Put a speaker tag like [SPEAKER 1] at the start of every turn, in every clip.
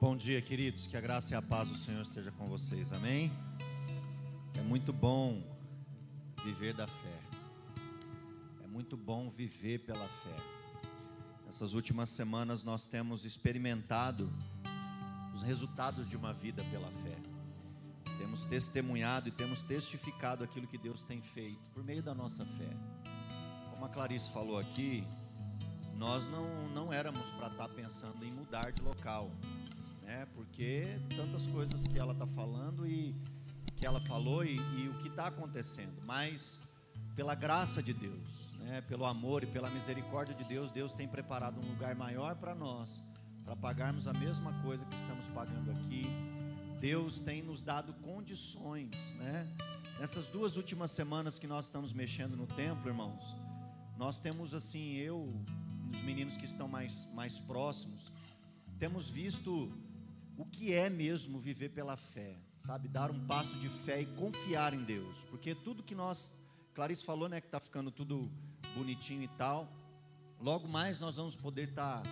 [SPEAKER 1] Bom dia, queridos. Que a graça e a paz do Senhor esteja com vocês. Amém? É muito bom viver da fé. É muito bom viver pela fé. Nessas últimas semanas nós temos experimentado os resultados de uma vida pela fé. Temos testemunhado e temos testificado aquilo que Deus tem feito por meio da nossa fé. Como a Clarice falou aqui, nós não, não éramos para estar tá pensando em mudar de local, né? Porque tantas coisas que ela está falando e que ela falou e, e o que está acontecendo, mas pela graça de Deus, né? Pelo amor e pela misericórdia de Deus, Deus tem preparado um lugar maior para nós, para pagarmos a mesma coisa que estamos pagando aqui. Deus tem nos dado condições, né? Nessas duas últimas semanas que nós estamos mexendo no templo, irmãos, nós temos assim, eu os meninos que estão mais, mais próximos, temos visto o que é mesmo viver pela fé, sabe? Dar um passo de fé e confiar em Deus, porque tudo que nós, Clarice falou, né, que está ficando tudo bonitinho e tal, logo mais nós vamos poder estar tá,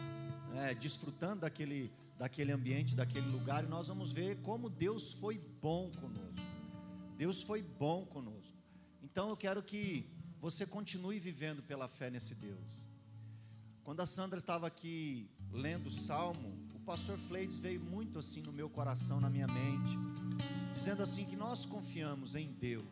[SPEAKER 1] é, desfrutando daquele, daquele ambiente, daquele lugar, e nós vamos ver como Deus foi bom conosco. Deus foi bom conosco. Então eu quero que você continue vivendo pela fé nesse Deus. Quando a Sandra estava aqui lendo o salmo, pastor Fleides veio muito assim no meu coração, na minha mente, dizendo assim que nós confiamos em Deus.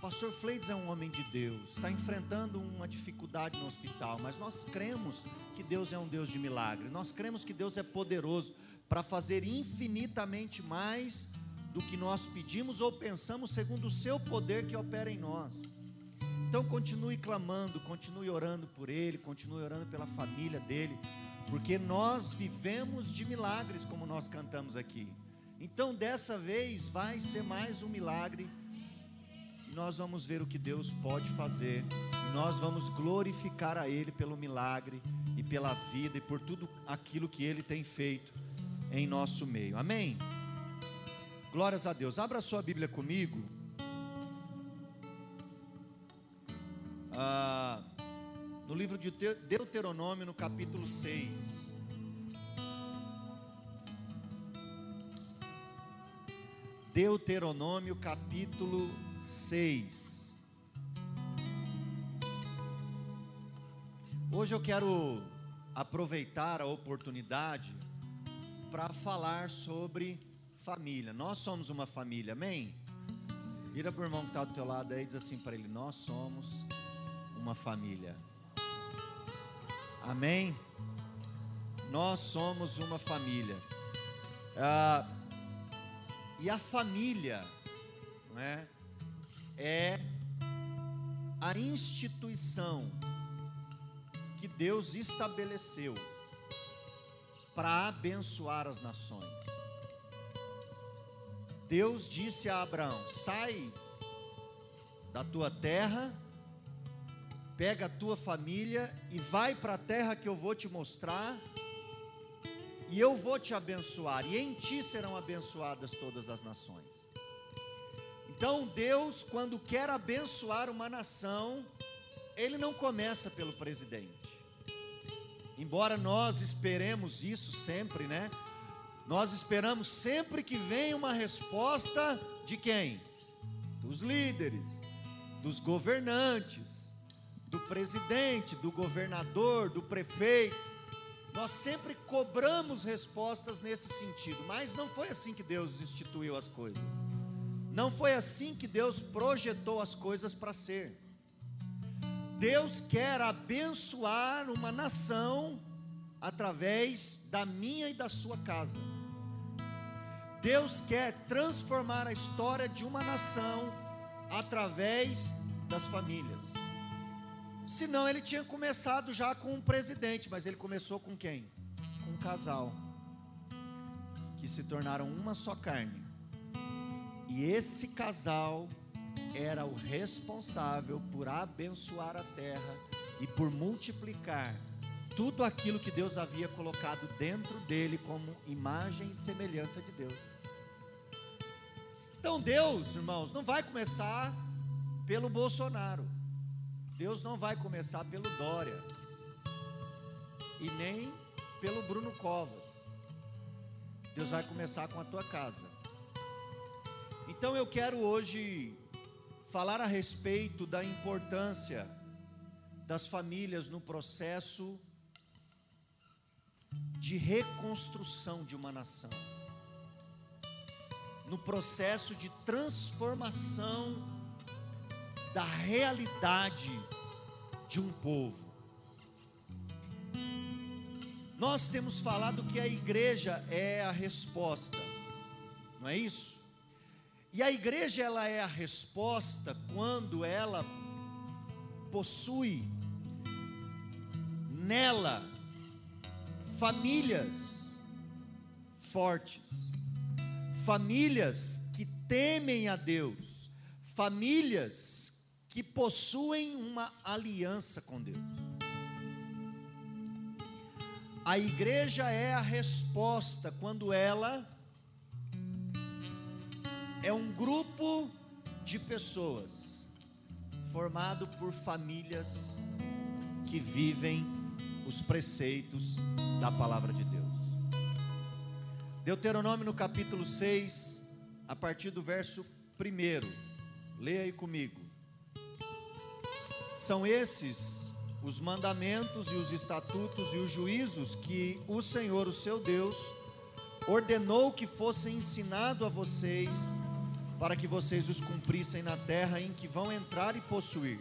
[SPEAKER 1] Pastor Fleides é um homem de Deus, está enfrentando uma dificuldade no hospital, mas nós cremos que Deus é um Deus de milagre, nós cremos que Deus é poderoso para fazer infinitamente mais do que nós pedimos ou pensamos, segundo o seu poder que opera em nós. Então continue clamando, continue orando por ele, continue orando pela família dele, porque nós vivemos de milagres, como nós cantamos aqui. Então dessa vez vai ser mais um milagre. Nós vamos ver o que Deus pode fazer. Nós vamos glorificar a Ele pelo milagre e pela vida e por tudo aquilo que Ele tem feito em nosso meio. Amém? Glórias a Deus. Abra sua Bíblia comigo ah, no livro de Deuteronômio, no capítulo 6. Deuteronômio, capítulo 6. Hoje eu quero aproveitar a oportunidade para falar sobre família. Nós somos uma família, amém? Vira para o irmão que está do teu lado aí e diz assim para ele: Nós somos uma família. Amém? Nós somos uma família. Ah, e a família não é, é a instituição que Deus estabeleceu para abençoar as nações. Deus disse a Abraão: sai da tua terra pega a tua família e vai para a terra que eu vou te mostrar, e eu vou te abençoar, e em ti serão abençoadas todas as nações. Então, Deus, quando quer abençoar uma nação, Ele não começa pelo presidente, embora nós esperemos isso sempre, né? Nós esperamos sempre que venha uma resposta de quem? Dos líderes, dos governantes, do presidente, do governador, do prefeito. Nós sempre cobramos respostas nesse sentido, mas não foi assim que Deus instituiu as coisas. Não foi assim que Deus projetou as coisas para ser. Deus quer abençoar uma nação através da minha e da sua casa. Deus quer transformar a história de uma nação através das famílias. Senão ele tinha começado já com um presidente, mas ele começou com quem? Com um casal que se tornaram uma só carne. E esse casal era o responsável por abençoar a terra e por multiplicar tudo aquilo que Deus havia colocado dentro dele como imagem e semelhança de Deus. Então Deus, irmãos, não vai começar pelo Bolsonaro. Deus não vai começar pelo Dória e nem pelo Bruno Covas. Deus vai começar com a tua casa. Então eu quero hoje falar a respeito da importância das famílias no processo de reconstrução de uma nação, no processo de transformação da realidade de um povo. Nós temos falado que a igreja é a resposta, não é isso? E a igreja ela é a resposta quando ela possui nela famílias fortes, famílias que temem a Deus, famílias que possuem uma aliança com Deus. A igreja é a resposta quando ela é um grupo de pessoas formado por famílias que vivem os preceitos da palavra de Deus. Deuteronômio no capítulo 6, a partir do verso 1. Leia aí comigo. São esses os mandamentos e os estatutos e os juízos que o Senhor, o seu Deus, ordenou que fossem ensinados a vocês, para que vocês os cumprissem na terra em que vão entrar e possuir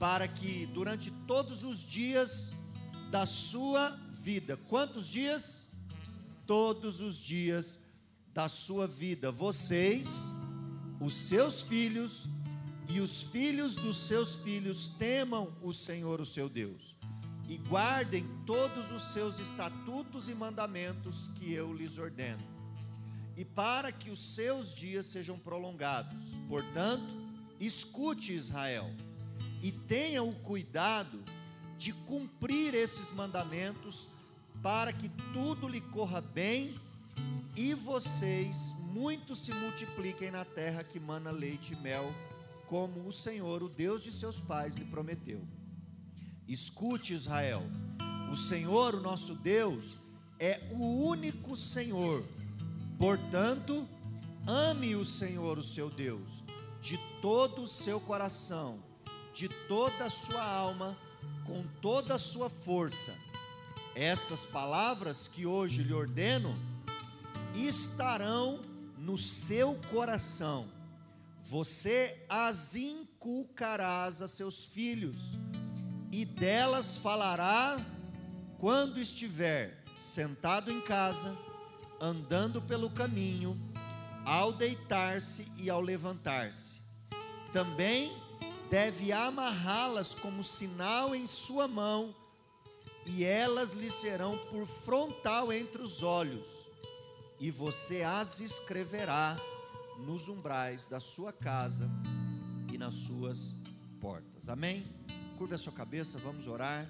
[SPEAKER 1] para que durante todos os dias da sua vida, quantos dias? Todos os dias da sua vida, vocês, os seus filhos e os filhos dos seus filhos temam o Senhor, o seu Deus, e guardem todos os seus estatutos e mandamentos que eu lhes ordeno, e para que os seus dias sejam prolongados. Portanto, escute Israel e tenha o cuidado de cumprir esses mandamentos para que tudo lhe corra bem e vocês muito se multipliquem na terra que mana leite e mel, como o Senhor, o Deus de seus pais, lhe prometeu. Escute, Israel, o Senhor, o nosso Deus, é o único Senhor. Portanto, ame o Senhor, o seu Deus, de todo o seu coração de toda a sua alma, com toda a sua força. Estas palavras que hoje lhe ordeno estarão no seu coração. Você as inculcarás a seus filhos, e delas falará quando estiver sentado em casa, andando pelo caminho, ao deitar-se e ao levantar-se. Também deve amarrá-las como sinal em sua mão, e elas lhe serão por frontal entre os olhos, e você as escreverá nos umbrais da sua casa e nas suas portas. Amém? Curva a sua cabeça, vamos orar.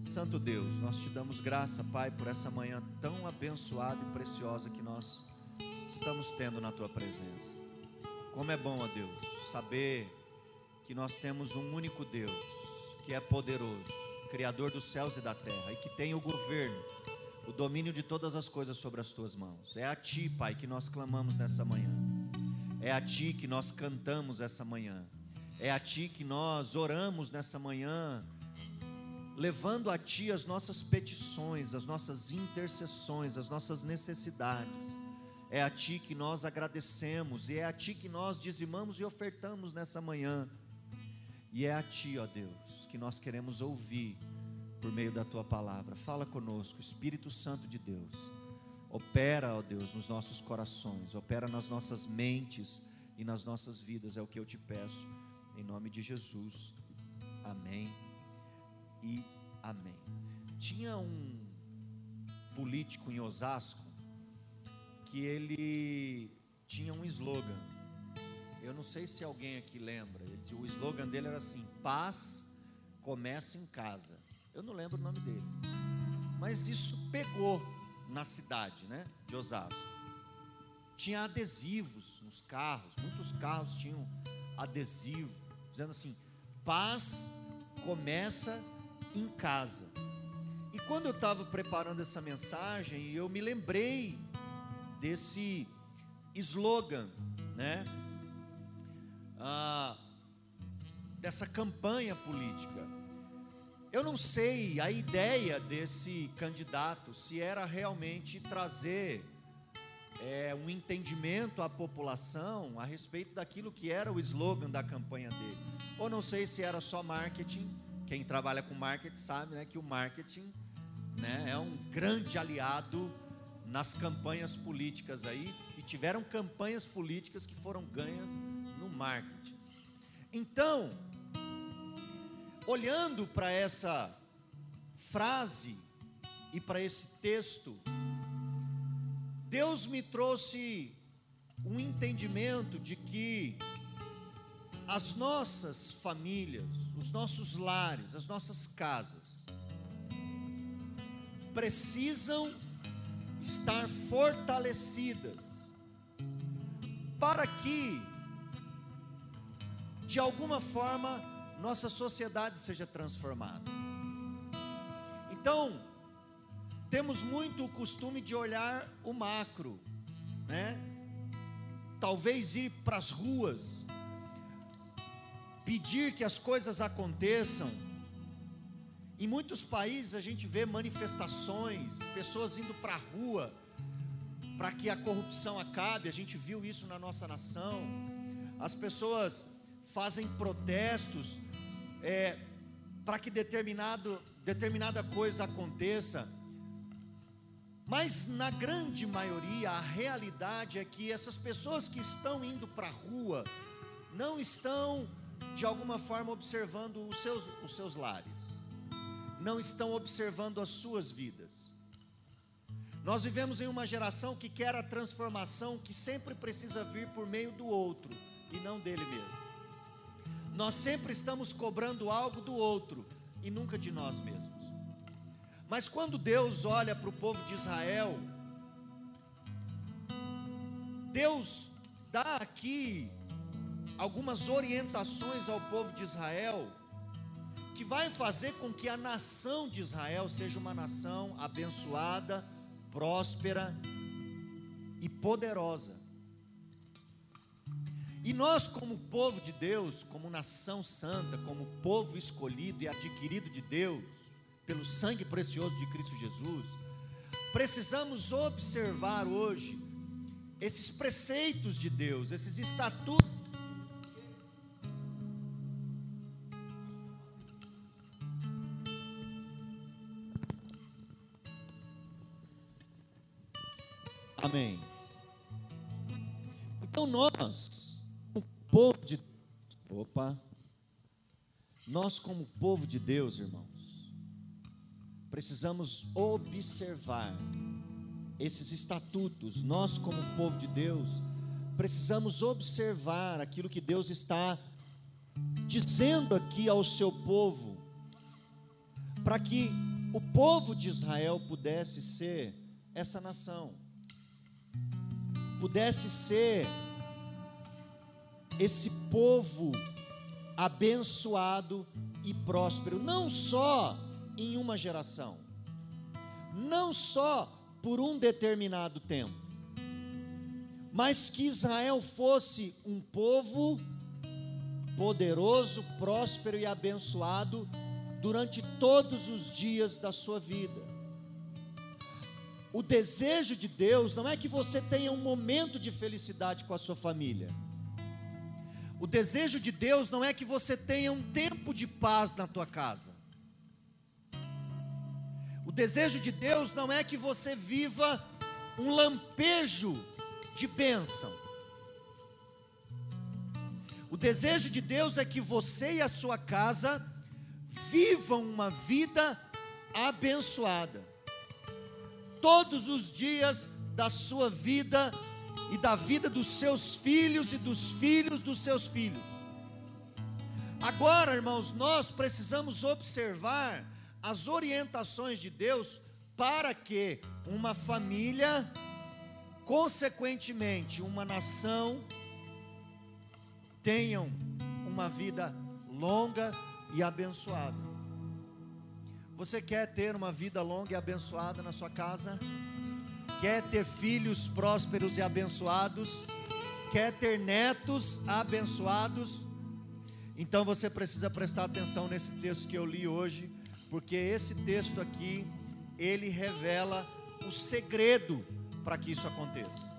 [SPEAKER 1] Santo Deus, nós te damos graça, Pai, por essa manhã tão abençoada e preciosa que nós estamos tendo na tua presença. Como é bom, ó Deus, saber que nós temos um único Deus, que é poderoso, Criador dos céus e da terra, e que tem o governo, o domínio de todas as coisas sobre as tuas mãos. É a Ti, Pai, que nós clamamos nessa manhã, é a Ti que nós cantamos essa manhã, é a Ti que nós oramos nessa manhã, levando a Ti as nossas petições, as nossas intercessões, as nossas necessidades. É a Ti que nós agradecemos e é a Ti que nós dizimamos e ofertamos nessa manhã. E é a Ti, ó Deus, que nós queremos ouvir por meio da Tua palavra. Fala conosco, Espírito Santo de Deus. Opera, ó Deus, nos nossos corações, opera nas nossas mentes e nas nossas vidas, é o que eu te peço, em nome de Jesus. Amém e amém. Tinha um político em Osasco que ele tinha um slogan eu não sei se alguém aqui lembra. O slogan dele era assim: paz começa em casa. Eu não lembro o nome dele. Mas isso pegou na cidade, né, de Osasco. Tinha adesivos nos carros, muitos carros tinham adesivo dizendo assim: paz começa em casa. E quando eu estava preparando essa mensagem, eu me lembrei desse slogan, né? Ah, dessa campanha política. Eu não sei a ideia desse candidato, se era realmente trazer é, um entendimento à população a respeito daquilo que era o slogan da campanha dele. Ou não sei se era só marketing. Quem trabalha com marketing sabe né, que o marketing né, é um grande aliado nas campanhas políticas aí. E tiveram campanhas políticas que foram ganhas no marketing. Então, olhando para essa frase e para esse texto, Deus me trouxe um entendimento de que as nossas famílias, os nossos lares, as nossas casas, precisam estar fortalecidas para que, de alguma forma, nossa sociedade seja transformada. Então, temos muito o costume de olhar o macro, né? Talvez ir para as ruas, pedir que as coisas aconteçam. Em muitos países a gente vê manifestações, pessoas indo para a rua para que a corrupção acabe. A gente viu isso na nossa nação. As pessoas fazem protestos é, para que determinado, determinada coisa aconteça. Mas na grande maioria, a realidade é que essas pessoas que estão indo para a rua não estão, de alguma forma, observando os seus, os seus lares, não estão observando as suas vidas. Nós vivemos em uma geração que quer a transformação que sempre precisa vir por meio do outro e não dele mesmo. Nós sempre estamos cobrando algo do outro e nunca de nós mesmos. Mas quando Deus olha para o povo de Israel, Deus dá aqui algumas orientações ao povo de Israel que vai fazer com que a nação de Israel seja uma nação abençoada, próspera e poderosa. E nós, como povo de Deus, como nação santa, como povo escolhido e adquirido de Deus, pelo sangue precioso de Cristo Jesus, precisamos observar hoje esses preceitos de Deus, esses estatutos. Amém. Então nós povo de Opa. Nós como povo de Deus, irmãos, precisamos observar esses estatutos. Nós como povo de Deus, precisamos observar aquilo que Deus está dizendo aqui ao seu povo, para que o povo de Israel pudesse ser essa nação, pudesse ser esse povo abençoado e próspero, não só em uma geração, não só por um determinado tempo, mas que Israel fosse um povo poderoso, próspero e abençoado durante todos os dias da sua vida. O desejo de Deus não é que você tenha um momento de felicidade com a sua família. O desejo de Deus não é que você tenha um tempo de paz na tua casa. O desejo de Deus não é que você viva um lampejo de bênção. O desejo de Deus é que você e a sua casa vivam uma vida abençoada. Todos os dias da sua vida e da vida dos seus filhos e dos filhos dos seus filhos. Agora, irmãos, nós precisamos observar as orientações de Deus para que uma família, consequentemente, uma nação, tenham uma vida longa e abençoada. Você quer ter uma vida longa e abençoada na sua casa? Quer ter filhos prósperos e abençoados? Quer ter netos abençoados? Então você precisa prestar atenção nesse texto que eu li hoje, porque esse texto aqui, ele revela o segredo para que isso aconteça.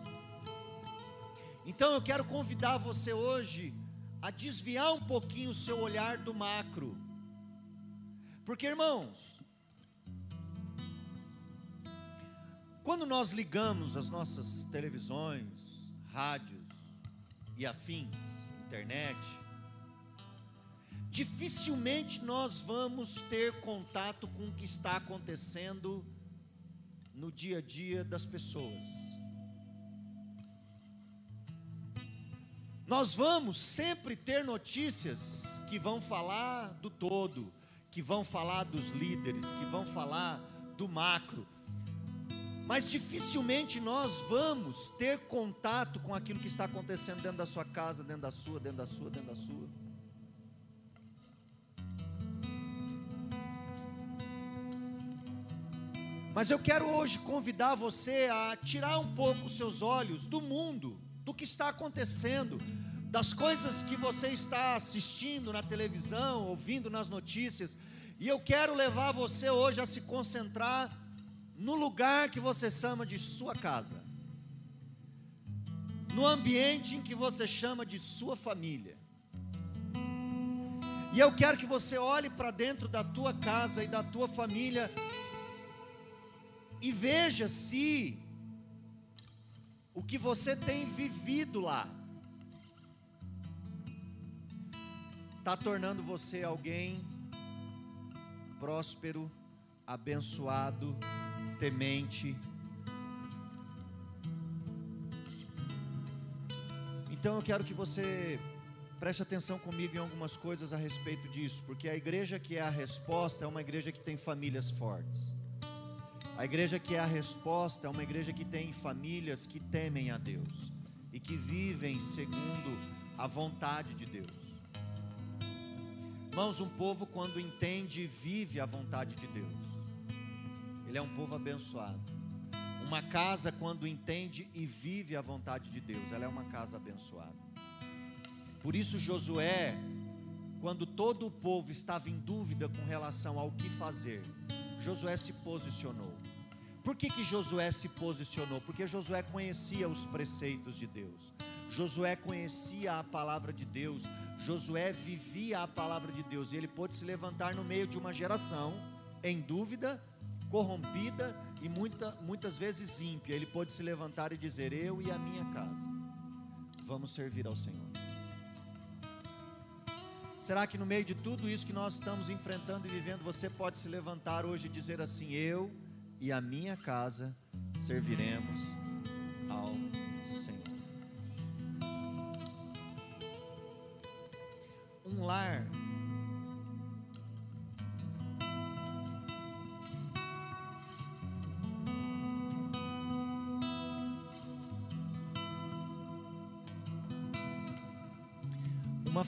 [SPEAKER 1] Então eu quero convidar você hoje a desviar um pouquinho o seu olhar do macro. Porque, irmãos, quando nós ligamos as nossas televisões, rádios e afins, internet, dificilmente nós vamos ter contato com o que está acontecendo no dia a dia das pessoas. Nós vamos sempre ter notícias que vão falar do todo, que vão falar dos líderes, que vão falar do macro. Mas dificilmente nós vamos ter contato com aquilo que está acontecendo dentro da sua casa, dentro da sua, dentro da sua, dentro da sua. Mas eu quero hoje convidar você a tirar um pouco os seus olhos do mundo, do que está acontecendo, das coisas que você está assistindo na televisão, ouvindo nas notícias, e eu quero levar você hoje a se concentrar no lugar que você chama de sua casa, no ambiente em que você chama de sua família. E eu quero que você olhe para dentro da tua casa e da tua família e veja se o que você tem vivido lá está tornando você alguém próspero, abençoado, temente. Então eu quero que você preste atenção comigo em algumas coisas a respeito disso, porque a igreja que é a resposta é uma igreja que tem famílias fortes. A igreja que é a resposta é uma igreja que tem famílias que temem a Deus e que vivem segundo a vontade de Deus. Irmãos, um povo quando entende e vive a vontade de Deus, ele é um povo abençoado. Uma casa quando entende e vive a vontade de Deus, ela é uma casa abençoada. Por isso Josué, quando todo o povo estava em dúvida com relação ao que fazer, Josué se posicionou. Por que, que Josué se posicionou? Porque Josué conhecia os preceitos de Deus. Josué conhecia a palavra de Deus, Josué vivia a palavra de Deus, e ele pôde se levantar no meio de uma geração em dúvida, corrompida e muita, muitas vezes ímpia. Ele pôde se levantar e dizer: Eu e a minha casa vamos servir ao Senhor. Será que no meio de tudo isso que nós estamos enfrentando e vivendo, você pode se levantar hoje e dizer assim: Eu e a minha casa serviremos ao Senhor? Um lar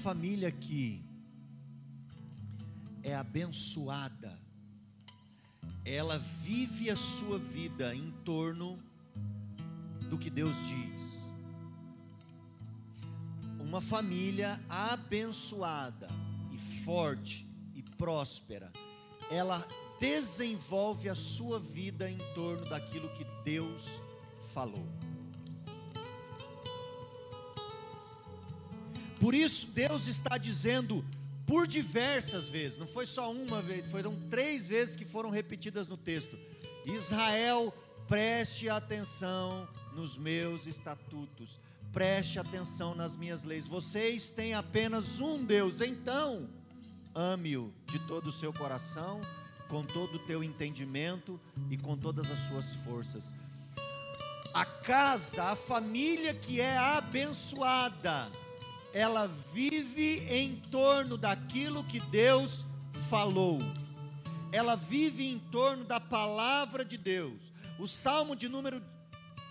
[SPEAKER 1] família que é abençoada, ela vive a sua vida em torno do que Deus diz. Uma família abençoada e forte e próspera, ela desenvolve a sua vida em torno daquilo que Deus falou. Por isso, Deus está dizendo por diversas vezes, não foi só uma vez, foram três vezes que foram repetidas no texto: Israel, preste atenção nos meus estatutos, preste atenção nas minhas leis. Vocês têm apenas um Deus, então ame-o de todo o seu coração, com todo o teu entendimento e com todas as suas forças. A casa, a família que é abençoada, ela vive em torno daquilo que Deus falou. Ela vive em torno da palavra de Deus. O Salmo de número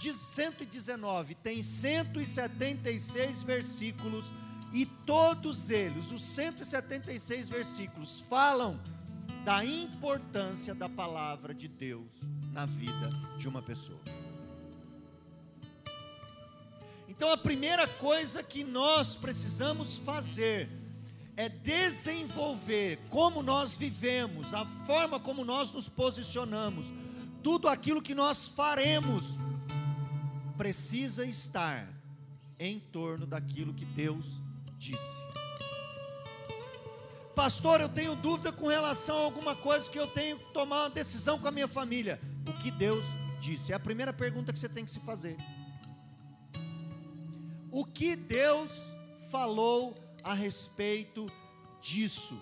[SPEAKER 1] 119 tem 176 versículos e todos eles, os 176 versículos, falam da importância da palavra de Deus na vida de uma pessoa. Então a primeira coisa que nós precisamos fazer é desenvolver como nós vivemos, a forma como nós nos posicionamos, tudo aquilo que nós faremos precisa estar em torno daquilo que Deus disse. Pastor, eu tenho dúvida com relação a alguma coisa que eu tenho que tomar uma decisão com a minha família. O que Deus disse? É a primeira pergunta que você tem que se fazer. O que Deus falou a respeito disso?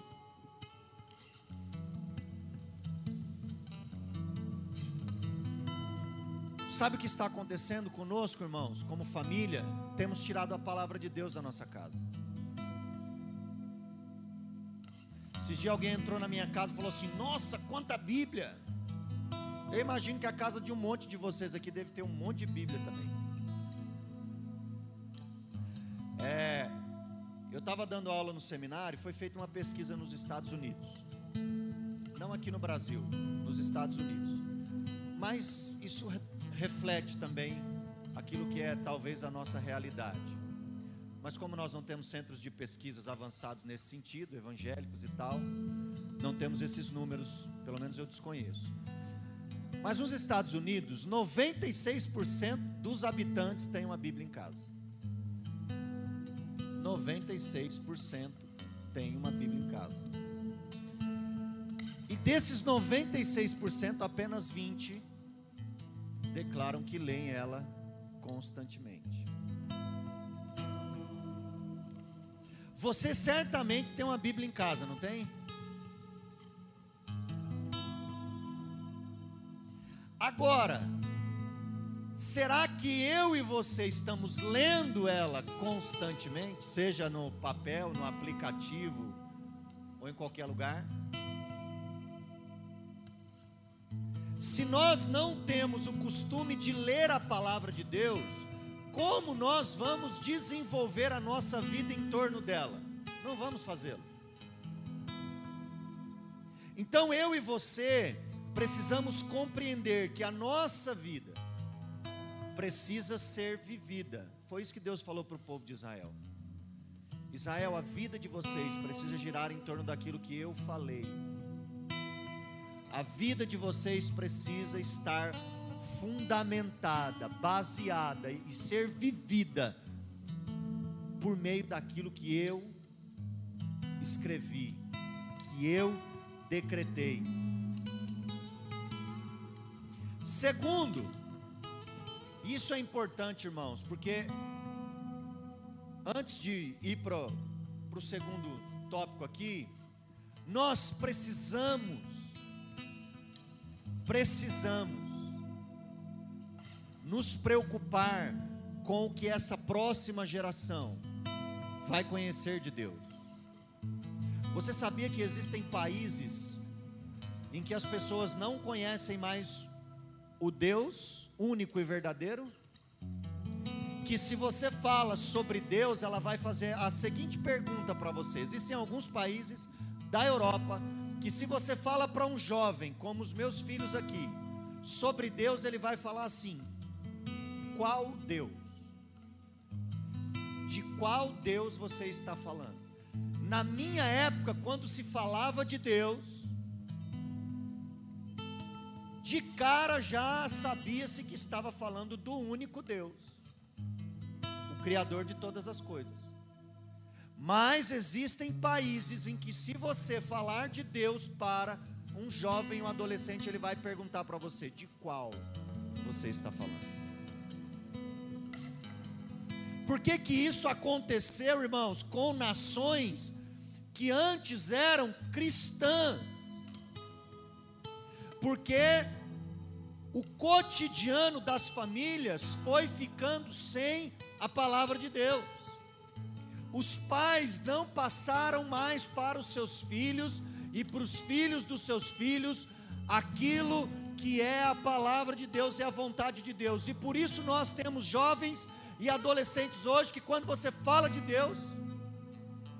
[SPEAKER 1] Sabe o que está acontecendo conosco, irmãos? Como família, temos tirado a palavra de Deus da nossa casa. Esses dias alguém entrou na minha casa e falou assim: Nossa, quanta Bíblia! Eu imagino que a casa de um monte de vocês aqui deve ter um monte de Bíblia também. É, eu estava dando aula no seminário e foi feita uma pesquisa nos Estados Unidos. Não aqui no Brasil, nos Estados Unidos. Mas isso reflete também aquilo que é talvez a nossa realidade. Mas como nós não temos centros de pesquisas avançados nesse sentido, evangélicos e tal, não temos esses números, pelo menos eu desconheço. Mas nos Estados Unidos, 96% dos habitantes têm uma Bíblia em casa. 96% têm uma Bíblia em casa. E desses 96%, apenas 20 declaram que leem ela constantemente. Você certamente tem uma Bíblia em casa, não tem? Agora, será que eu e você estamos lendo ela constantemente, seja no papel, no aplicativo ou em qualquer lugar? Se nós não temos o costume de ler a palavra de Deus, como nós vamos desenvolver a nossa vida em torno dela? Não vamos fazê-lo. Então eu e você precisamos compreender que a nossa vida precisa ser vivida. Foi isso que Deus falou para o povo de Israel. Israel, a vida de vocês precisa girar em torno daquilo que eu falei. A vida de vocês precisa estar fundamentada, baseada e ser vivida por meio daquilo que eu escrevi, que eu decretei. Segundo, isso é importante, irmãos, porque antes de ir para o segundo tópico aqui, nós precisamos, precisamos nos preocupar com o que essa próxima geração vai conhecer de Deus. Você sabia que existem países em que as pessoas não conhecem mais o Deus único e verdadeiro? Que se você fala sobre Deus, ela vai fazer a seguinte pergunta para você. Existem alguns países da Europa que se você fala para um jovem, como os meus filhos aqui, sobre Deus, ele vai falar assim: qual Deus? De qual Deus você está falando? Na minha época, quando se falava de Deus, de cara já sabia-se que estava falando do único Deus, o Criador de todas as coisas. Mas existem países em que, se você falar de Deus para um jovem, um adolescente, ele vai perguntar para você: de qual você está falando? Por que, que isso aconteceu, irmãos, com nações que antes eram cristãs? Porque o cotidiano das famílias foi ficando sem a palavra de Deus. Os pais não passaram mais para os seus filhos e para os filhos dos seus filhos aquilo que é a palavra de Deus e a vontade de Deus. E por isso nós temos jovens e adolescentes hoje que quando você fala de Deus,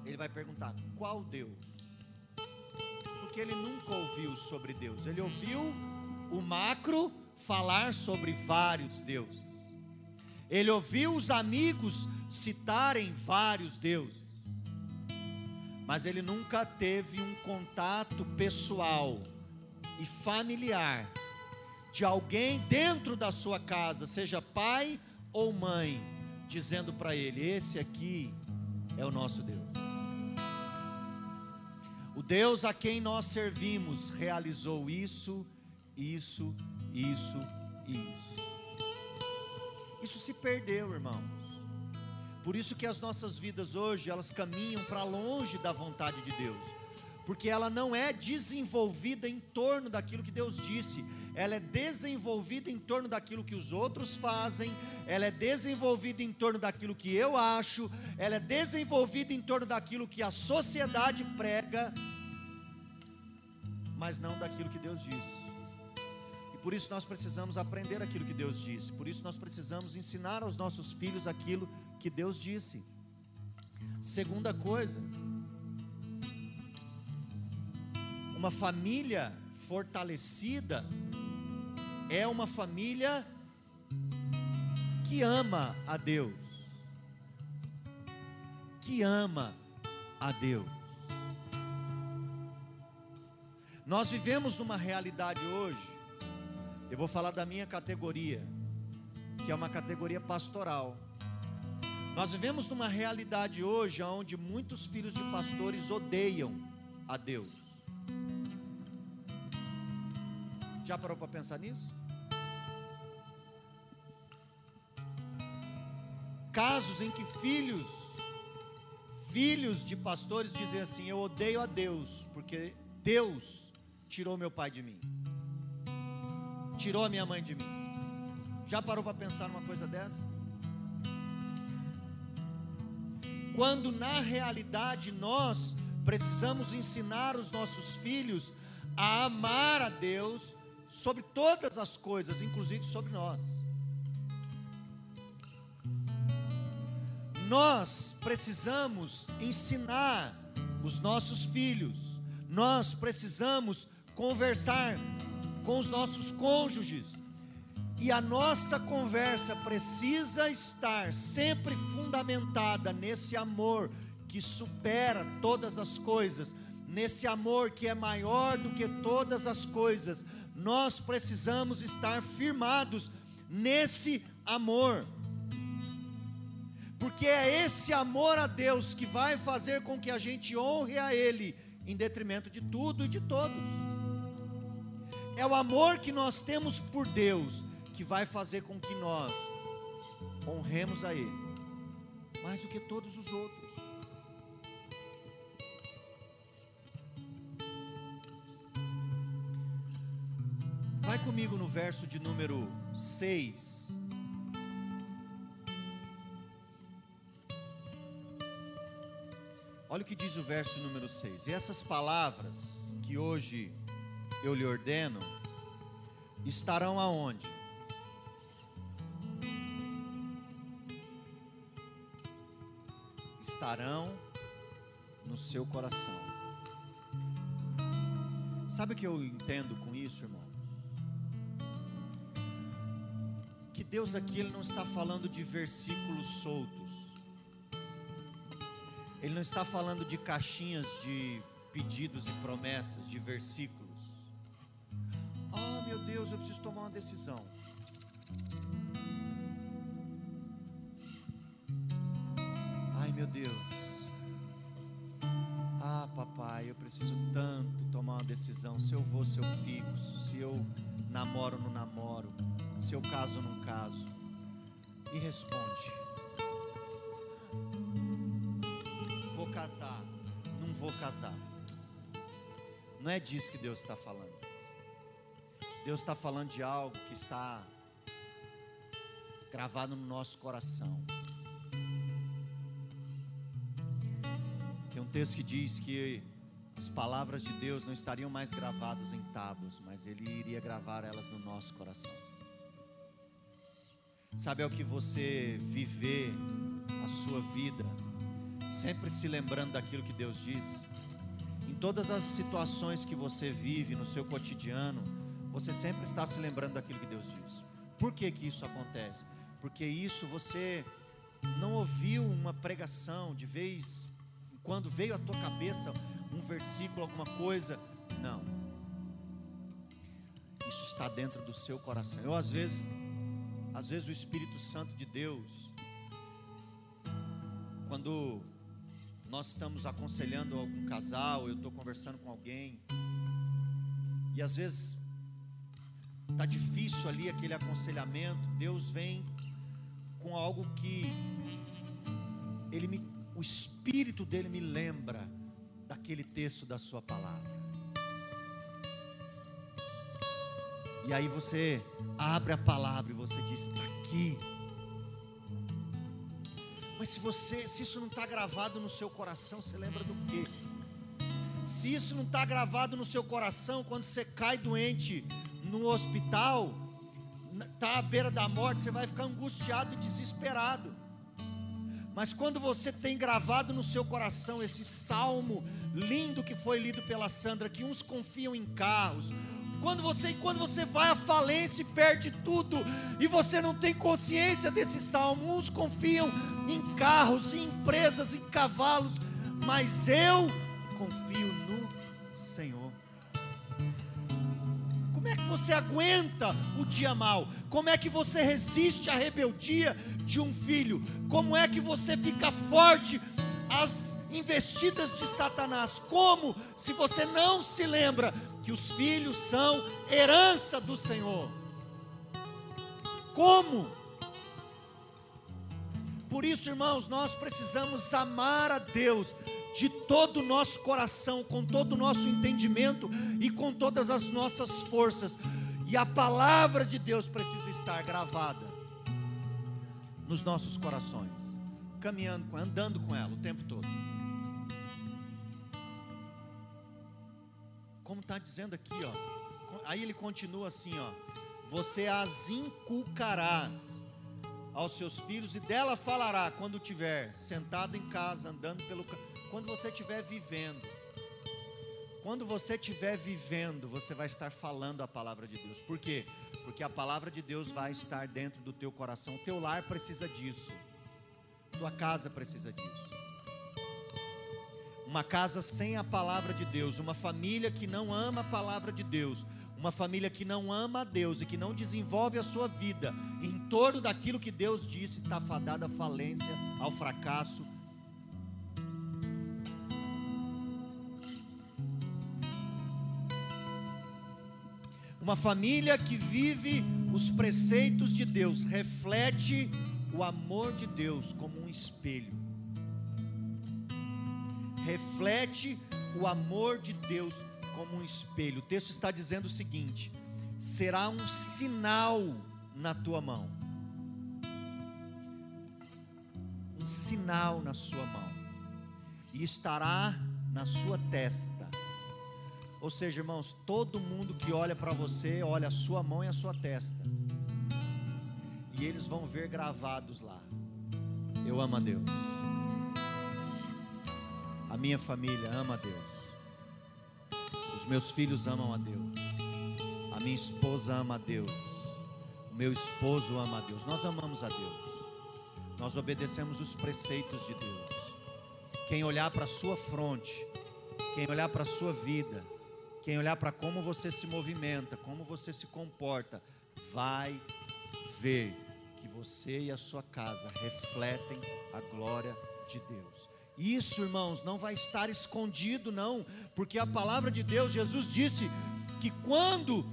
[SPEAKER 1] ele vai perguntar: qual Deus? Porque ele nunca ouviu sobre Deus. Ele ouviu o macro falar sobre vários deuses. Ele ouviu os amigos citarem vários deuses. Mas ele nunca teve um contato pessoal e familiar de alguém dentro da sua casa, seja pai ou mãe, dizendo para ele: Esse aqui é o nosso Deus. O Deus a quem nós servimos realizou isso, isso, isso e isso. Isso se perdeu, irmãos. Por isso que as nossas vidas hoje, elas caminham para longe da vontade de Deus. Porque ela não é desenvolvida em torno daquilo que Deus disse, ela é desenvolvida em torno daquilo que os outros fazem, ela é desenvolvida em torno daquilo que eu acho, ela é desenvolvida em torno daquilo que a sociedade prega, mas não daquilo que Deus diz. E por isso nós precisamos aprender aquilo que Deus disse, por isso nós precisamos ensinar aos nossos filhos aquilo que Deus disse. Segunda coisa, uma família fortalecida é uma família que ama a Deus. Que ama a Deus. Nós vivemos numa realidade hoje, eu vou falar da minha categoria, que é uma categoria pastoral. Nós vivemos numa realidade hoje onde muitos filhos de pastores odeiam a Deus. Já parou para pensar nisso? Casos em que filhos, filhos de pastores dizem assim: Eu odeio a Deus, porque Deus tirou meu pai de mim, tirou a minha mãe de mim. Já parou para pensar numa coisa dessa? Quando na realidade nós precisamos ensinar os nossos filhos a amar a Deus sobre todas as coisas, inclusive sobre nós. Nós precisamos ensinar os nossos filhos, nós precisamos conversar com os nossos cônjuges, e a nossa conversa precisa estar sempre fundamentada nesse amor que supera todas as coisas, nesse amor que é maior do que todas as coisas. Nós precisamos estar firmados nesse amor porque é esse amor a Deus que vai fazer com que a gente honre a Ele, em detrimento de tudo e de todos. É o amor que nós temos por Deus que vai fazer com que nós honremos a Ele, mais do que todos os outros. Vai comigo no verso de número 6. Olha o que diz o verso número 6. E essas palavras que hoje eu lhe ordeno estarão aonde? Estarão no seu coração. Sabe o que eu entendo com isso, irmãos? Que Deus aqui ele não está falando de versículos soltos. Ele não está falando de caixinhas de pedidos e promessas, de versículos. Oh, meu Deus, eu preciso tomar uma decisão. Ai, meu Deus. Ah, papai, eu preciso tanto tomar uma decisão. Se eu vou, se eu fico, se eu namoro ou não namoro, se eu caso ou não caso. Me responde. Casar, não vou casar. Não é disso que Deus está falando. Deus está falando de algo que está gravado no nosso coração. Tem um texto que diz que as palavras de Deus não estariam mais gravadas em tábuas, mas Ele iria gravar elas no nosso coração. Sabe ao que você viver a sua vida sempre se lembrando daquilo que Deus diz, todas as situações que você vive no seu cotidiano, você sempre está se lembrando daquilo que Deus diz. Por que que isso acontece? Porque isso você não ouviu uma pregação de vez quando veio à tua cabeça um versículo, alguma coisa. Não. Isso está dentro do seu coração. Eu às vezes, às vezes o Espírito Santo de Deus, quando nós estamos aconselhando algum casal, eu estou conversando com alguém, e às vezes está difícil ali aquele aconselhamento, Deus vem com algo que ele me, o espírito dele me lembra daquele texto da sua palavra. E aí você abre a palavra e você diz: está aqui. Mas se você, se isso não está gravado no seu coração, você lembra do quê? Se isso não está gravado no seu coração, quando você cai doente no hospital, está à beira da morte, você vai ficar angustiado e desesperado. Mas quando você tem gravado no seu coração esse salmo lindo que foi lido pela Sandra, que uns confiam em carros, quando você, quando você vai à falência e perde tudo, e você não tem consciência desse salmo, uns confiam em carros, em empresas, em cavalos, mas eu confio no Senhor. Como é que você aguenta o dia mal? Como é que você resiste à rebeldia de um filho? Como é que você fica forte às investidas de Satanás? Como se você não se lembra que os filhos são herança do Senhor? Como? Por isso, irmãos, nós precisamos amar a Deus de todo o nosso coração, com todo o nosso entendimento e com todas as nossas forças. E a palavra de Deus precisa estar gravada nos nossos corações, caminhando, andando com ela o tempo todo. Como está dizendo aqui, ó. Aí ele continua assim, ó. Você as inculcarás aos seus filhos e dela falará quando tiver sentado em casa, andando pelo quando você estiver vivendo. Quando você estiver vivendo, você vai estar falando a palavra de Deus. Por quê? Porque a palavra de Deus vai estar dentro do teu coração. O teu lar precisa disso. Tua casa precisa disso. Uma casa sem a palavra de Deus, uma família que não ama a palavra de Deus, uma família que não ama a Deus e que não desenvolve a sua vida em torno daquilo que Deus disse, está fadada à falência, ao fracasso Uma família que vive os preceitos de Deus reflete o amor de Deus como um espelho. Reflete o amor de Deus como um espelho. O texto está dizendo o seguinte: será um sinal na tua mão. Um sinal na sua mão. E estará na sua testa ou seja, irmãos, todo mundo que olha para você, olha a sua mão e a sua testa. E eles vão ver gravados lá. Eu amo a Deus. Minha família ama a Deus. Os meus filhos amam a Deus. A minha esposa ama a Deus. O meu esposo ama a Deus. Nós amamos a Deus. Nós obedecemos os preceitos de Deus. Quem olhar para a sua fronte, quem olhar para a sua vida, quem olhar para como você se movimenta, como você se comporta, vai ver que você e a sua casa refletem a glória de Deus. Isso, irmãos, não vai estar escondido, não, porque a palavra de Deus, Jesus disse que quando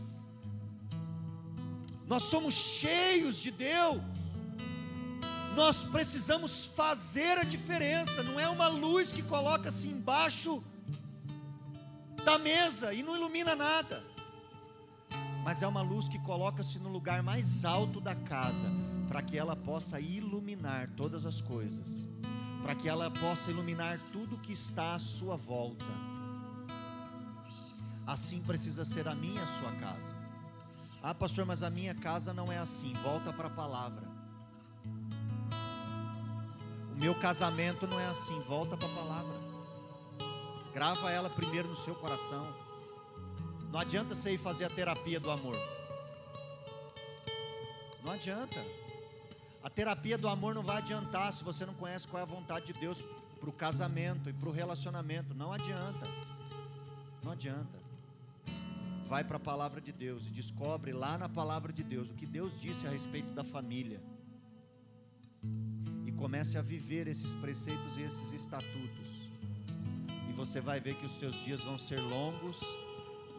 [SPEAKER 1] nós somos cheios de Deus, nós precisamos fazer a diferença, não é uma luz que coloca-se embaixo da mesa e não ilumina nada. Mas é uma luz que coloca-se no lugar mais alto da casa, para que ela possa iluminar todas as coisas, para que ela possa iluminar tudo que está à sua volta. Assim precisa ser a minha a sua casa. Ah, pastor, mas a minha casa não é assim. Volta para a palavra. O meu casamento não é assim. Volta para a palavra. Grava ela primeiro no seu coração. Não adianta você ir fazer a terapia do amor. Não adianta. A terapia do amor não vai adiantar se você não conhece qual é a vontade de Deus para o casamento e para o relacionamento. Não adianta. Não adianta. Vai para a palavra de Deus e descobre lá na palavra de Deus o que Deus disse a respeito da família. E comece a viver esses preceitos e esses estatutos. E você vai ver que os seus dias vão ser longos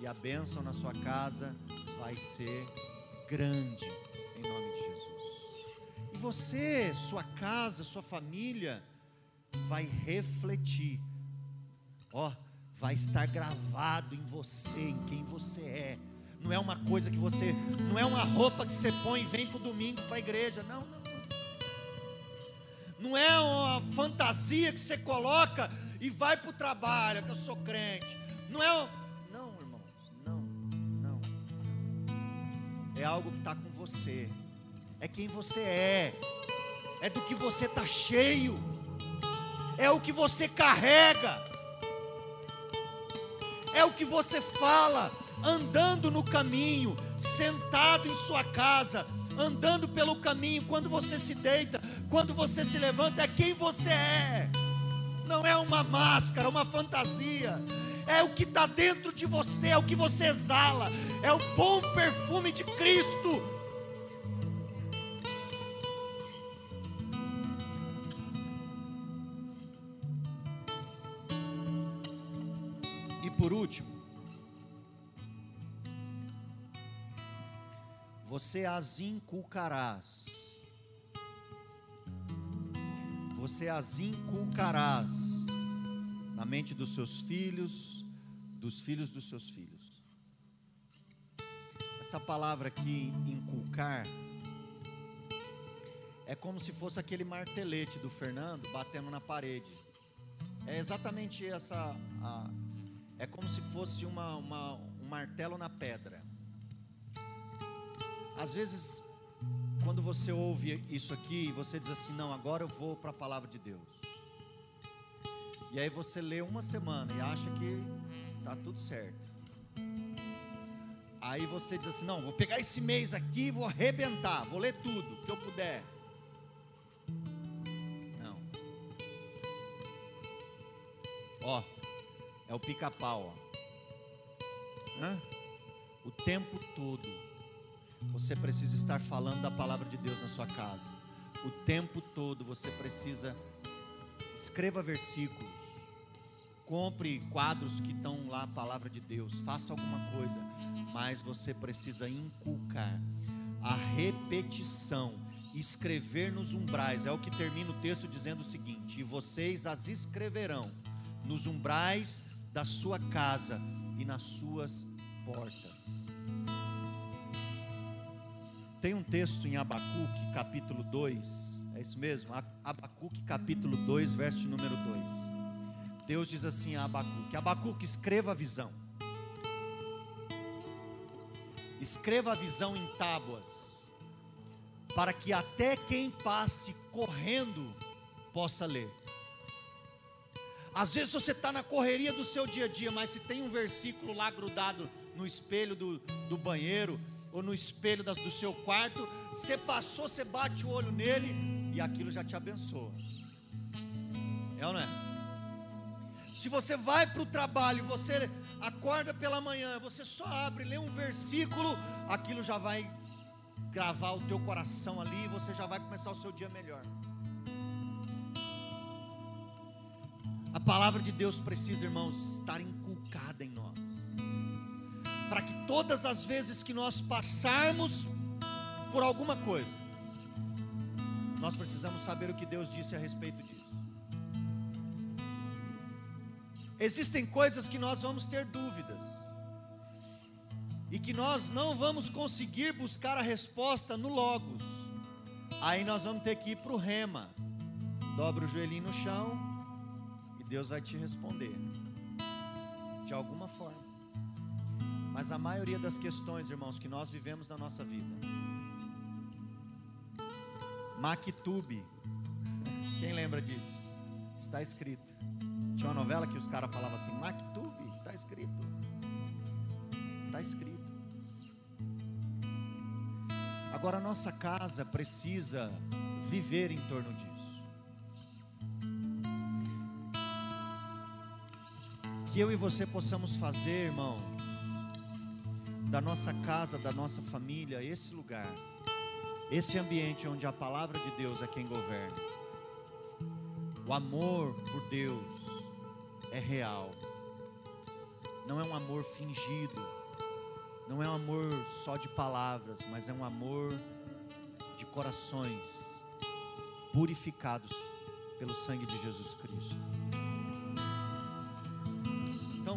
[SPEAKER 1] e a bênção na sua casa vai ser grande, você, sua casa, sua família, vai refletir, ó, vai estar gravado em você, em quem você é. Não é uma coisa que você, não é uma roupa que você põe e vem para o domingo para a igreja. Não, não, não. Não é uma fantasia que você coloca e vai para o trabalho, que eu sou crente. Não é é algo que está com você, é quem você é, é do que você está cheio, é o que você carrega, é o que você fala, andando no caminho, sentado em sua casa, andando pelo caminho, quando você se deita, quando você se levanta, é quem você é, não é uma máscara, uma fantasia, é o que está dentro de você, é o que você exala, é o bom perfume de Cristo. Por último, você as inculcarás. Você as inculcarás na mente dos seus filhos, dos filhos dos seus filhos. Essa palavra aqui, inculcar, é como se fosse aquele martelete do Fernando batendo na parede. É exatamente essa. A, é como se fosse uma, uma, um martelo na pedra. Às vezes, quando você ouve isso aqui, você diz assim: Não, agora eu vou para a palavra de Deus. E aí você lê uma semana e acha que tá tudo certo. Aí você diz assim: não, vou pegar esse mês aqui e vou arrebentar, vou ler tudo que eu puder. Não. Ó, é o pica-pau? O tempo todo. Você precisa estar falando da palavra de Deus na sua casa. O tempo todo você precisa escreva versículos, compre quadros que estão lá a palavra de Deus, faça alguma coisa, mas você precisa inculcar a repetição, escrever nos umbrais, é o que termina o texto dizendo o seguinte: e vocês as escreverão nos umbrais da sua casa e nas suas portas. Tem um texto em Abacuque, capítulo 2, é isso mesmo? Abacuque capítulo 2, verso número 2. Deus diz assim a Abacuque: Abacuque, escreva a visão. Escreva a visão em tábuas, para que até quem passe correndo possa ler. Às vezes você está na correria do seu dia a dia, mas se tem um versículo lá grudado no espelho do, do banheiro, ou no espelho do seu quarto, você passou, você bate o olho nele, e aquilo já te abençoa. É ou não é? Se você vai para o trabalho, você acorda pela manhã, você só abre, lê um versículo, aquilo já vai gravar o teu coração ali e você já vai começar o seu dia melhor. A palavra de Deus precisa, irmãos, estar inculcada em nós. Para que todas as vezes que nós passarmos por alguma coisa, nós precisamos saber o que Deus disse a respeito disso. Existem coisas que nós vamos ter dúvidas, e que nós não vamos conseguir buscar a resposta no Logos, aí nós vamos ter que ir para o Rema, dobra o joelhinho no chão, Deus vai te responder, de alguma forma. Mas a maioria das questões, irmãos, que nós vivemos na nossa vida, Mactube. Quem lembra disso? Está escrito. Tinha uma novela que os caras falavam assim: Mactube, está escrito. Está escrito. Agora a nossa casa precisa viver em torno disso. Que eu e você possamos fazer, irmãos, da nossa casa, da nossa família, esse lugar, esse ambiente onde a palavra de Deus é quem governa. O amor por Deus é real, não é um amor fingido, não é um amor só de palavras, mas é um amor de corações purificados pelo sangue de Jesus Cristo.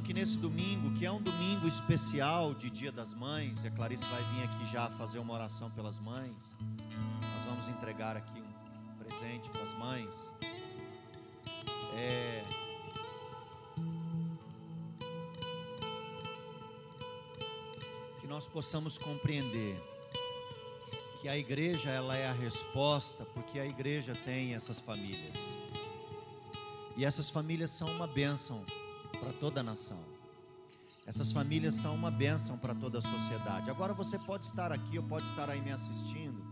[SPEAKER 1] Que nesse domingo, que é um domingo especial de Dia das Mães, e a Clarice vai vir aqui já fazer uma oração pelas mães. Nós vamos entregar aqui um presente para as mães. É, que nós possamos compreender que a igreja ela é a resposta, porque a igreja tem essas famílias. E essas famílias são uma bênção para toda a nação. Essas famílias são uma bênção para toda a sociedade. Agora você pode estar aqui ou pode estar aí me assistindo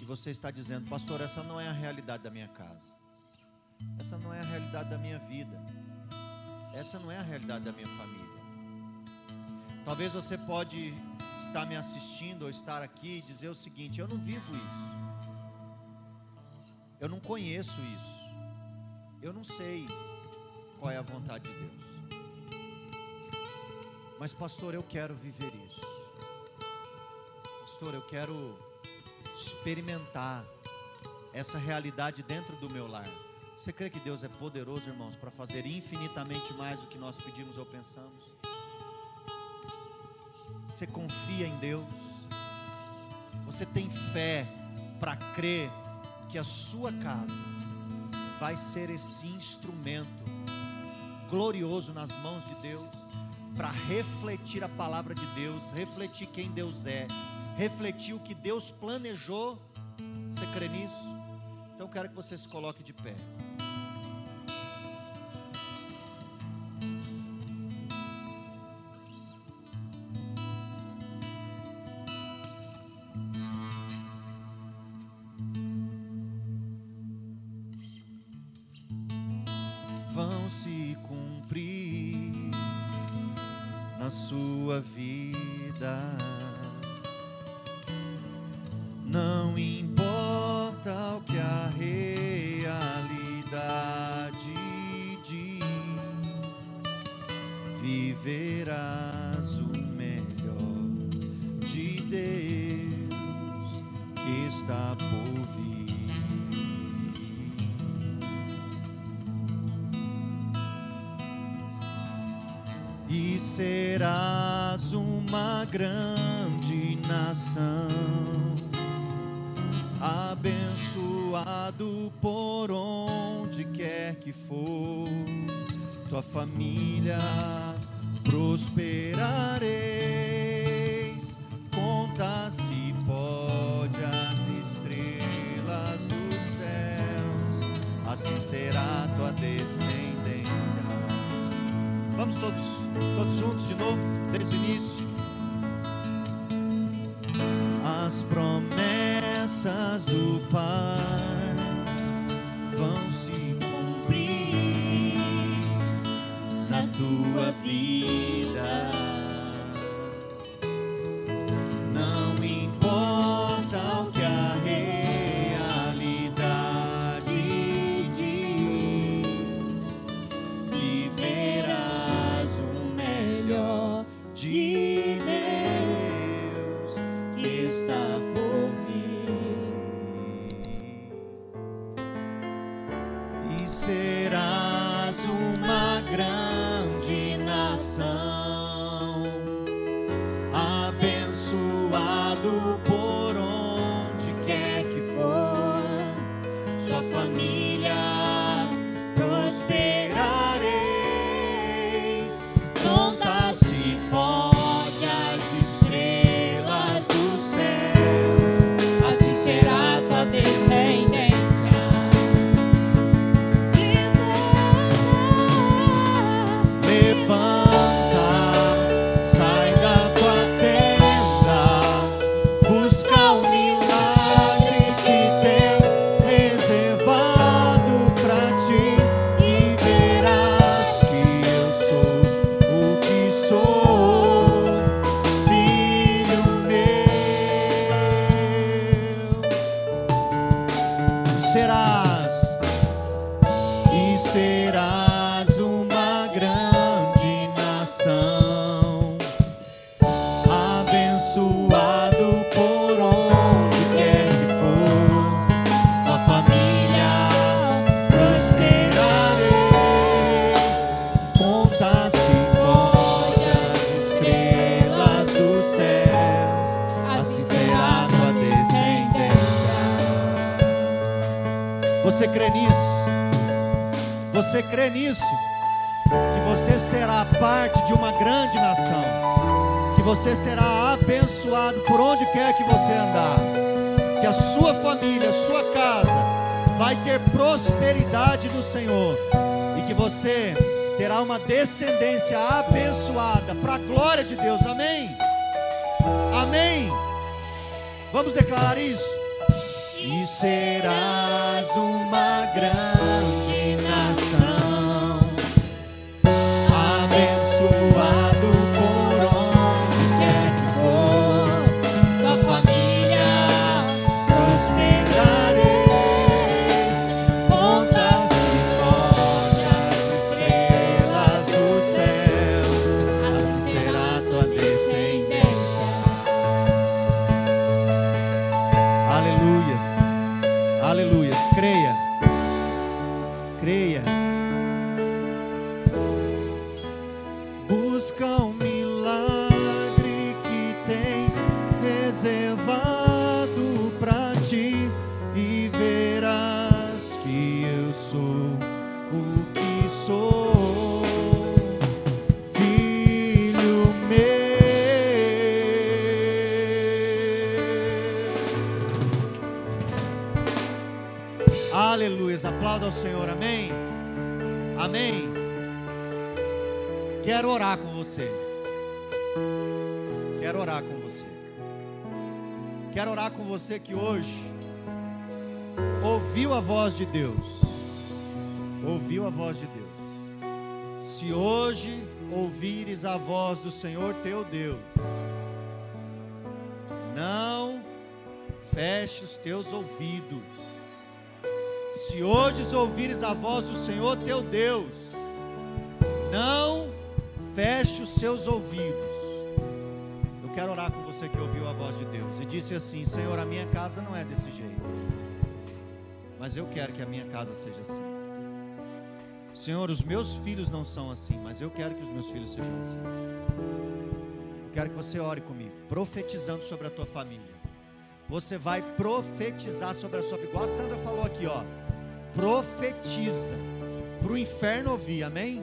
[SPEAKER 1] e você está dizendo, pastor, essa não é a realidade da minha casa. Essa não é a realidade da minha vida. Essa não é a realidade da minha família. Talvez você pode estar me assistindo ou estar aqui e dizer o seguinte: eu não vivo isso. Eu não conheço isso. Eu não sei qual é a vontade de Deus. Mas pastor, eu quero viver isso. Pastor, eu quero experimentar essa realidade dentro do meu lar. Você crê que Deus é poderoso, irmãos, para fazer infinitamente mais do que nós pedimos ou pensamos? Você confia em Deus? Você tem fé para crer que a sua casa vai ser esse instrumento glorioso nas mãos de Deus para refletir a palavra de Deus, refletir quem Deus é, refletir o que Deus planejou? Você crê nisso? Então quero que você se coloque de pé. Nação, abençoado por onde quer que for, tua família prosperareis. Conta se pode as estrelas dos céus, assim será tua descendência. Vamos todos, todos juntos de novo, desde o início. Promessas do Pai você será abençoado por onde quer que você andar, que a sua família, a sua casa vai ter prosperidade do Senhor e que você terá uma descendência abençoada para a glória de Deus. Amém? Amém? Vamos declarar isso? E serás uma grande Quero orar com você que hoje ouviu a voz de Deus. Ouviu a voz de Deus. Se hoje ouvires a voz do Senhor teu Deus, não feche os teus ouvidos. Se hoje ouvires a voz do Senhor teu Deus, não feche os seus ouvidos. Você que ouviu a voz de Deus e disse assim: Senhor, a minha casa não é desse jeito, mas eu quero que a minha casa seja assim. Senhor, os meus filhos não são assim, mas eu quero que os meus filhos sejam assim. Eu quero que você ore comigo, profetizando sobre a tua família. Você vai profetizar sobre a sua vida, igual a Sandra falou aqui, ó. Profetiza para o inferno ouvir, amém?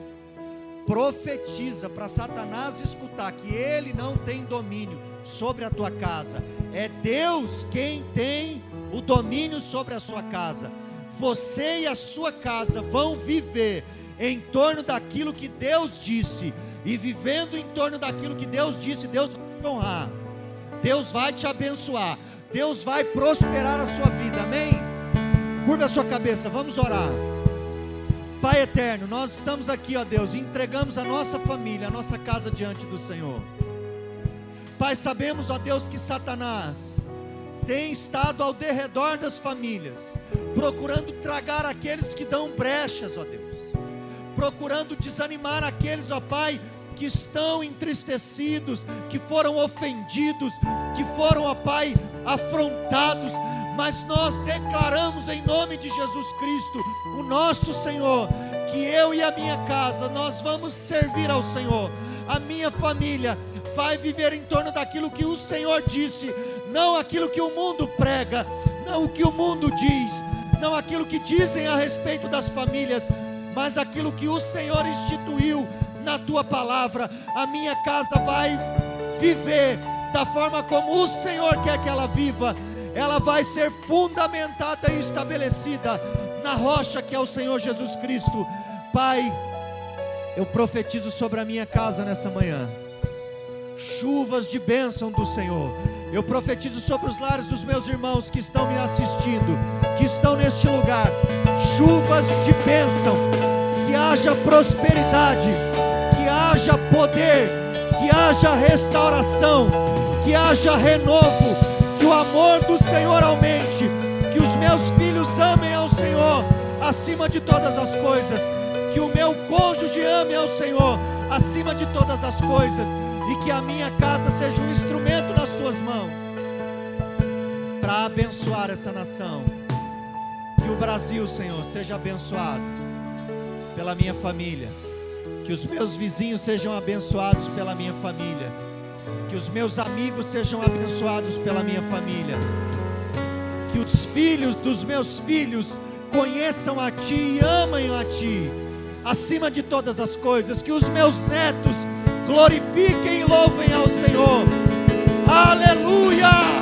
[SPEAKER 1] Profetiza para Satanás escutar que ele não tem domínio sobre a tua casa, é Deus quem tem o domínio sobre a sua casa. Você e a sua casa vão viver em torno daquilo que Deus disse, e vivendo em torno daquilo que Deus disse, Deus vai te honrar, Deus vai te abençoar, Deus vai prosperar a sua vida, amém? Curva a sua cabeça, vamos orar. Pai eterno, nós estamos aqui, ó Deus, entregamos a nossa família, a nossa casa diante do Senhor. Pai, sabemos, ó Deus, que Satanás tem estado ao derredor das famílias, procurando tragar aqueles que dão brechas, ó Deus, procurando desanimar aqueles, ó Pai, que estão entristecidos, que foram ofendidos, que foram, ó Pai, afrontados, mas nós declaramos em nome de Jesus Cristo, o nosso Senhor, que eu e a minha casa nós vamos servir ao Senhor. A minha família vai viver em torno daquilo que o Senhor disse, não aquilo que o mundo prega, não o que o mundo diz, não aquilo que dizem a respeito das famílias, mas aquilo que o Senhor instituiu na tua palavra. A minha casa vai viver da forma como o Senhor quer que ela viva ela vai ser fundamentada e estabelecida na rocha que é o Senhor Jesus Cristo. Pai, eu profetizo sobre a minha casa nessa manhã, chuvas de bênção do Senhor. Eu profetizo sobre os lares dos meus irmãos que estão me assistindo, que estão neste lugar, chuvas de bênção, que haja prosperidade, que haja poder, que haja restauração, que haja renovo que o amor do Senhor aumente, Que os meus filhos amem ao Senhor acima de todas as coisas. Que o meu cônjuge ame ao Senhor acima de todas as coisas. E que a minha casa seja um instrumento nas tuas mãos para abençoar essa nação. Que o Brasil, Senhor, seja abençoado pela minha família. Que os meus vizinhos sejam abençoados pela minha família. Que os meus amigos sejam abençoados pela minha família. Que os filhos dos meus filhos conheçam a Ti e amem a Ti, acima de todas as coisas. Que os meus netos glorifiquem e louvem ao Senhor. Aleluia!